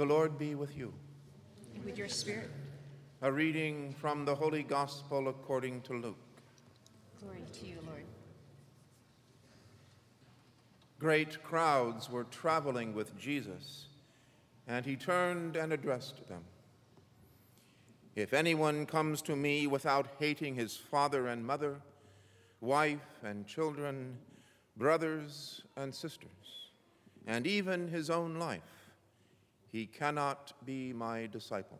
The Lord be with you. And with your spirit. A reading from the Holy Gospel according to Luke. Glory to you, Lord. Great crowds were traveling with Jesus, and he turned and addressed them. If anyone comes to me without hating his father and mother, wife and children, brothers and sisters, and even his own life, he cannot be my disciple.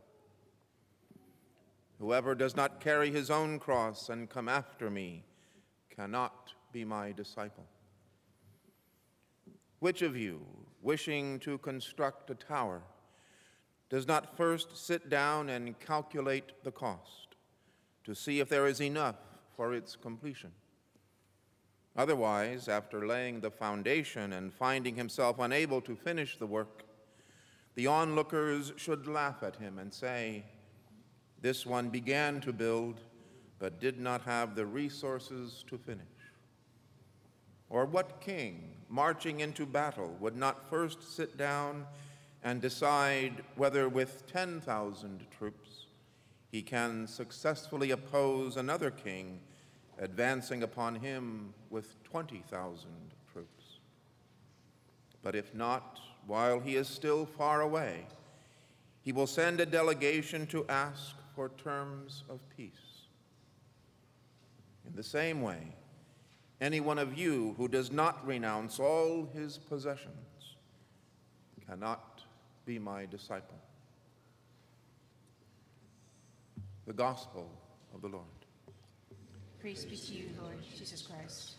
Whoever does not carry his own cross and come after me cannot be my disciple. Which of you, wishing to construct a tower, does not first sit down and calculate the cost to see if there is enough for its completion? Otherwise, after laying the foundation and finding himself unable to finish the work, the onlookers should laugh at him and say, This one began to build, but did not have the resources to finish. Or what king, marching into battle, would not first sit down and decide whether with 10,000 troops he can successfully oppose another king advancing upon him with 20,000 troops? But if not, while he is still far away, he will send a delegation to ask for terms of peace. In the same way, any one of you who does not renounce all his possessions cannot be my disciple. The Gospel of the Lord. Praise be to you, Lord Jesus Christ.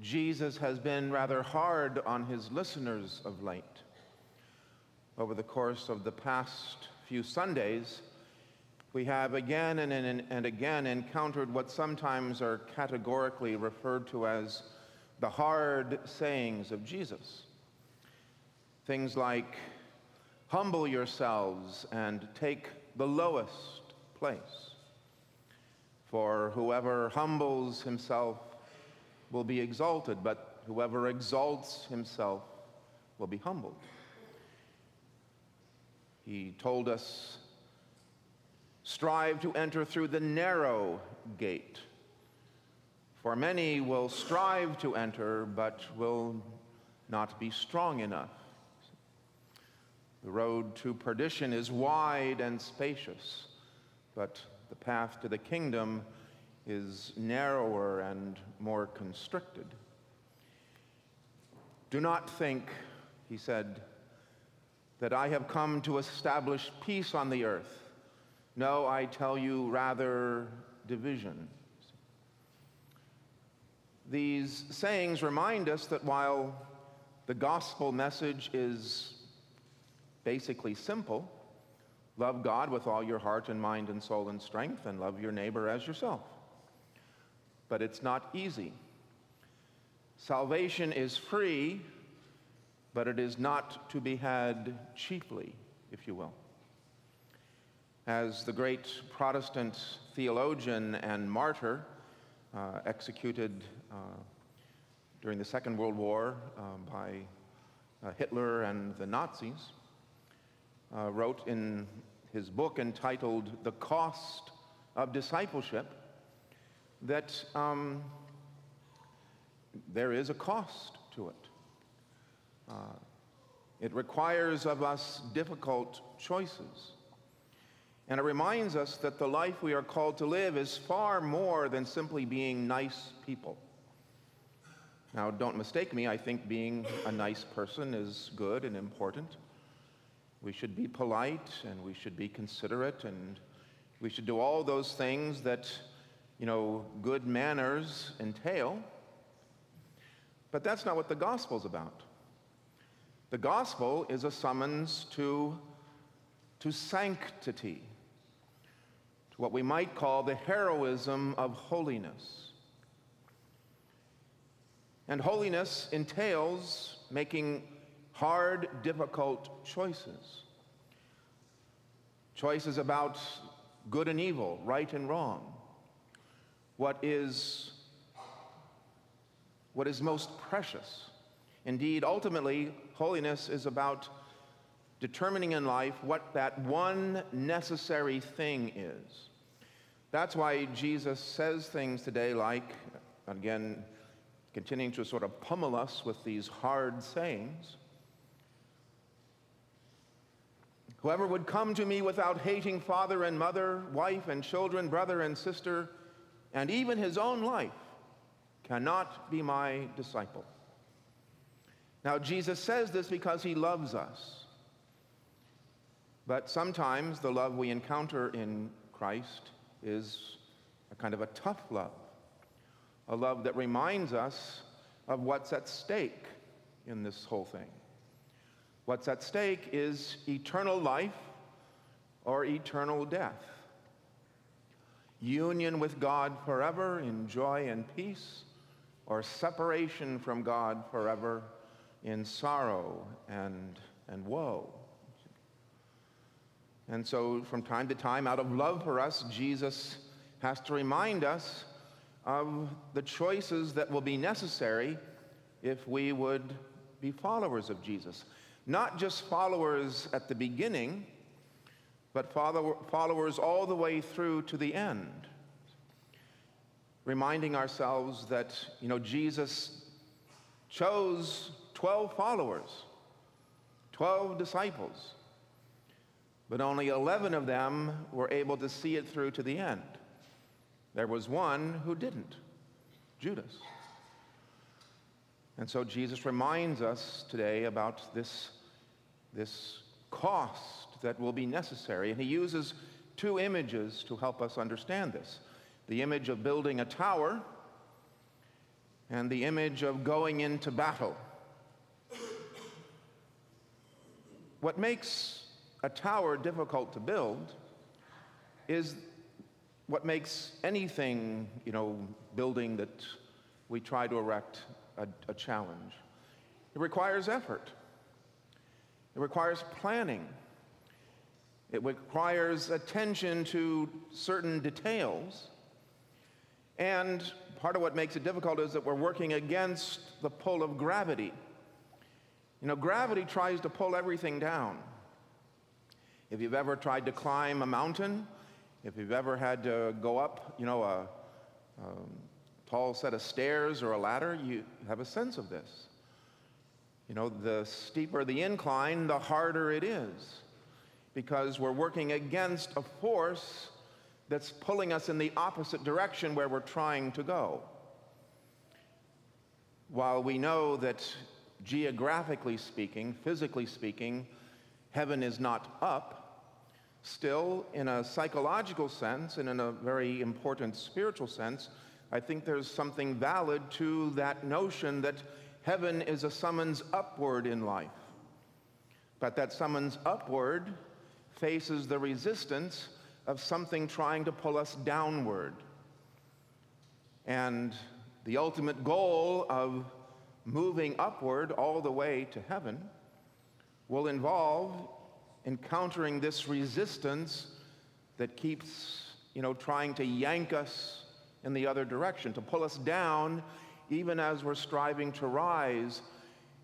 Jesus has been rather hard on his listeners of late. Over the course of the past few Sundays, we have again and, and, and again encountered what sometimes are categorically referred to as the hard sayings of Jesus. Things like, humble yourselves and take the lowest place. For whoever humbles himself will be exalted, but whoever exalts himself will be humbled. He told us, strive to enter through the narrow gate. For many will strive to enter, but will not be strong enough. The road to perdition is wide and spacious, but the path to the kingdom is narrower and more constricted. Do not think, he said, that I have come to establish peace on the earth. No, I tell you, rather division. These sayings remind us that while the gospel message is basically simple love God with all your heart and mind and soul and strength, and love your neighbor as yourself but it's not easy. Salvation is free, but it is not to be had cheaply, if you will. As the great Protestant theologian and martyr uh, executed uh, during the Second World War uh, by uh, Hitler and the Nazis, uh, wrote in his book entitled The Cost of Discipleship that um, there is a cost to it. Uh, it requires of us difficult choices. And it reminds us that the life we are called to live is far more than simply being nice people. Now, don't mistake me, I think being a nice person is good and important. We should be polite and we should be considerate and we should do all those things that you know, good manners entail. But that's not what the gospel's about. The gospel is a summons to, to sanctity, to what we might call the heroism of holiness. And holiness entails making hard, difficult choices. Choices about good and evil, right and wrong what is what is most precious. Indeed, ultimately, holiness is about determining in life what that one necessary thing is. That's why Jesus says things today like, again, continuing to sort of pummel us with these hard sayings. Whoever would come to me without hating father and mother, wife and children, brother and sister, and even his own life, cannot be my disciple. Now, Jesus says this because he loves us. But sometimes the love we encounter in Christ is a kind of a tough love, a love that reminds us of what's at stake in this whole thing. What's at stake is eternal life or eternal death. Union with God forever in joy and peace, or separation from God forever in sorrow and, and woe. And so, from time to time, out of love for us, Jesus has to remind us of the choices that will be necessary if we would be followers of Jesus. Not just followers at the beginning, but follow, followers all the way through to the end. Reminding ourselves that, you know, Jesus chose 12 followers, 12 disciples, but only 11 of them were able to see it through to the end. There was one who didn't, Judas. And so Jesus reminds us today about this, this cost that will be necessary. And he uses two images to help us understand this the image of building a tower and the image of going into battle. What makes a tower difficult to build is what makes anything, you know, building that we try to erect a, a challenge. It requires effort. It requires planning. It requires attention to certain details. And part of what makes it difficult is that we're working against the pull of gravity. You know, gravity tries to pull everything down. If you've ever tried to climb a mountain, if you've ever had to go up, you know, a, a tall set of stairs or a ladder, you have a sense of this. You know, the steeper the incline, the harder it is because we're working against a force that's pulling us in the opposite direction where we're trying to go. While we know that geographically speaking, physically speaking, heaven is not up, still, in a psychological sense and in a very important spiritual sense, I think there's something valid to that notion that heaven is a summons upward in life. But that summons upward faces the resistance of something trying to pull us downward. And the ultimate goal of moving upward all the way to heaven will involve encountering this resistance that keeps, you know, trying to yank us in the other direction, to pull us down even as we're striving to rise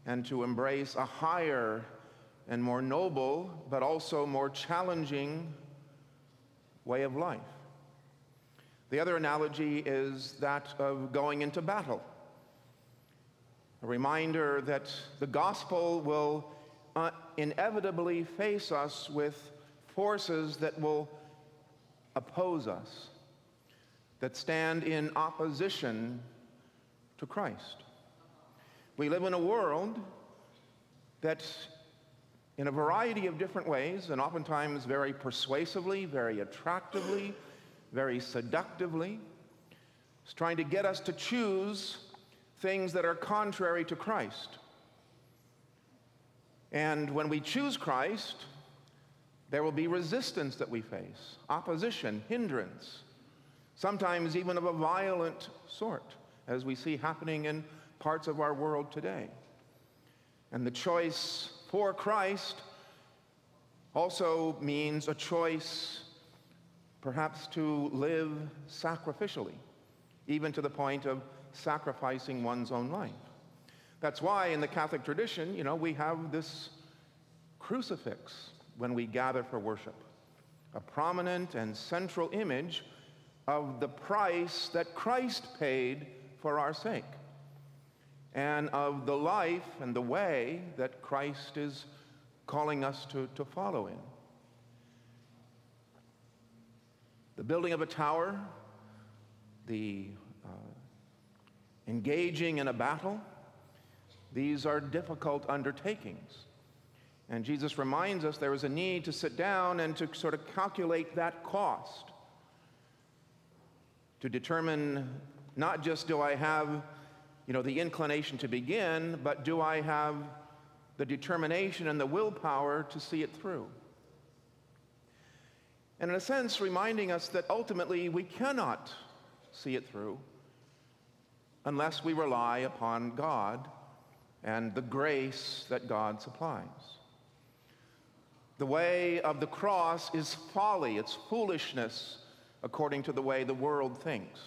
and to embrace a higher and more noble, but also more challenging way of life. The other analogy is that of going into battle. A reminder that the gospel will uh, inevitably face us with forces that will oppose us, that stand in opposition to Christ. We live in a world that, in a variety of different ways, and oftentimes very persuasively, very attractively, very seductively, is trying to get us to choose things that are contrary to Christ. And when we choose Christ, there will be resistance that we face, opposition, hindrance, sometimes even of a violent sort, as we see happening in parts of our world today. And the choice for Christ also means a choice perhaps to live sacrificially, even to the point of sacrificing one's own life. That's why in the Catholic tradition, you know, we have this crucifix when we gather for worship, a prominent and central image of the price that Christ paid for our sake and of the life and the way that Christ is calling us to, to follow in. The building of a tower, the uh, engaging in a battle, these are difficult undertakings. And Jesus reminds us there is a need to sit down and to sort of calculate that cost, to determine not just do I have you know, the inclination to begin, but do I have the determination and the willpower to see it through? And in a sense, reminding us that ultimately we cannot see it through unless we rely upon God and the grace that God supplies. The way of the cross is folly, it's foolishness according to the way the world thinks.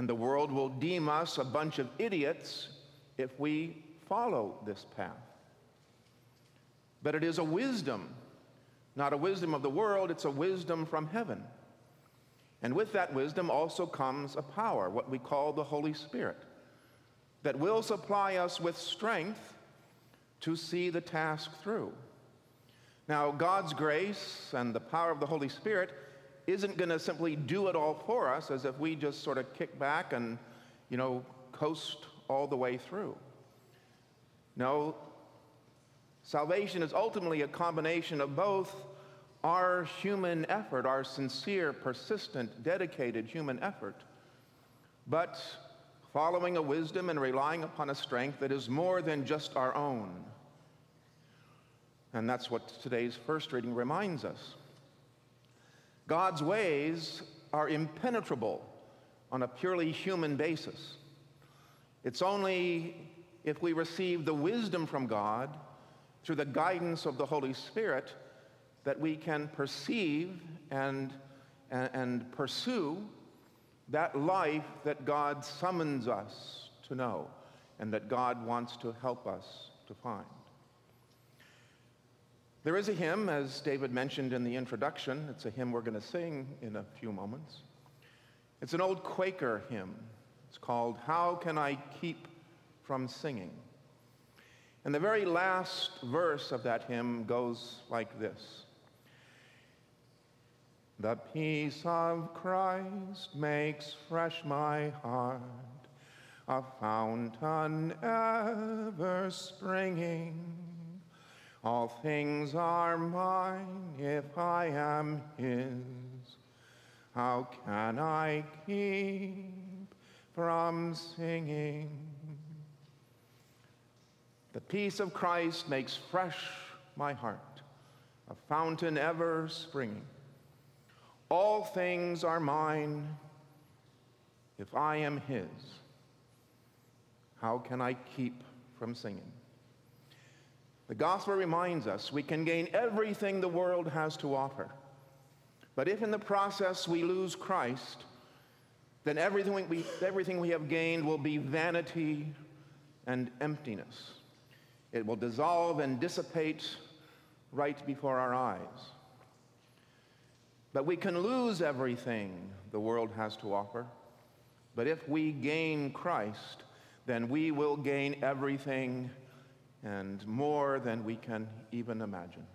And the world will deem us a bunch of idiots if we follow this path. But it is a wisdom, not a wisdom of the world, it's a wisdom from heaven. And with that wisdom also comes a power, what we call the Holy Spirit, that will supply us with strength to see the task through. Now, God's grace and the power of the Holy Spirit isn't going to simply do it all for us as if we just sort of kick back and, you know, coast all the way through. No, salvation is ultimately a combination of both our human effort, our sincere, persistent, dedicated human effort, but following a wisdom and relying upon a strength that is more than just our own. And that's what today's first reading reminds us. God's ways are impenetrable on a purely human basis. It's only if we receive the wisdom from God through the guidance of the Holy Spirit that we can perceive and, and, and pursue that life that God summons us to know and that God wants to help us to find. There is a hymn, as David mentioned in the introduction. It's a hymn we're going to sing in a few moments. It's an old Quaker hymn. It's called How Can I Keep from Singing? And the very last verse of that hymn goes like this The peace of Christ makes fresh my heart, a fountain ever springing all things are mine if I am his. How can I keep from singing? The peace of Christ makes fresh my heart, a fountain ever springing. All things are mine if I am his. How can I keep from singing? The gospel reminds us we can gain everything the world has to offer. But if in the process we lose Christ, then everything we, everything we have gained will be vanity and emptiness. It will dissolve and dissipate right before our eyes. But we can lose everything the world has to offer. But if we gain Christ, then we will gain everything and more than we can even imagine.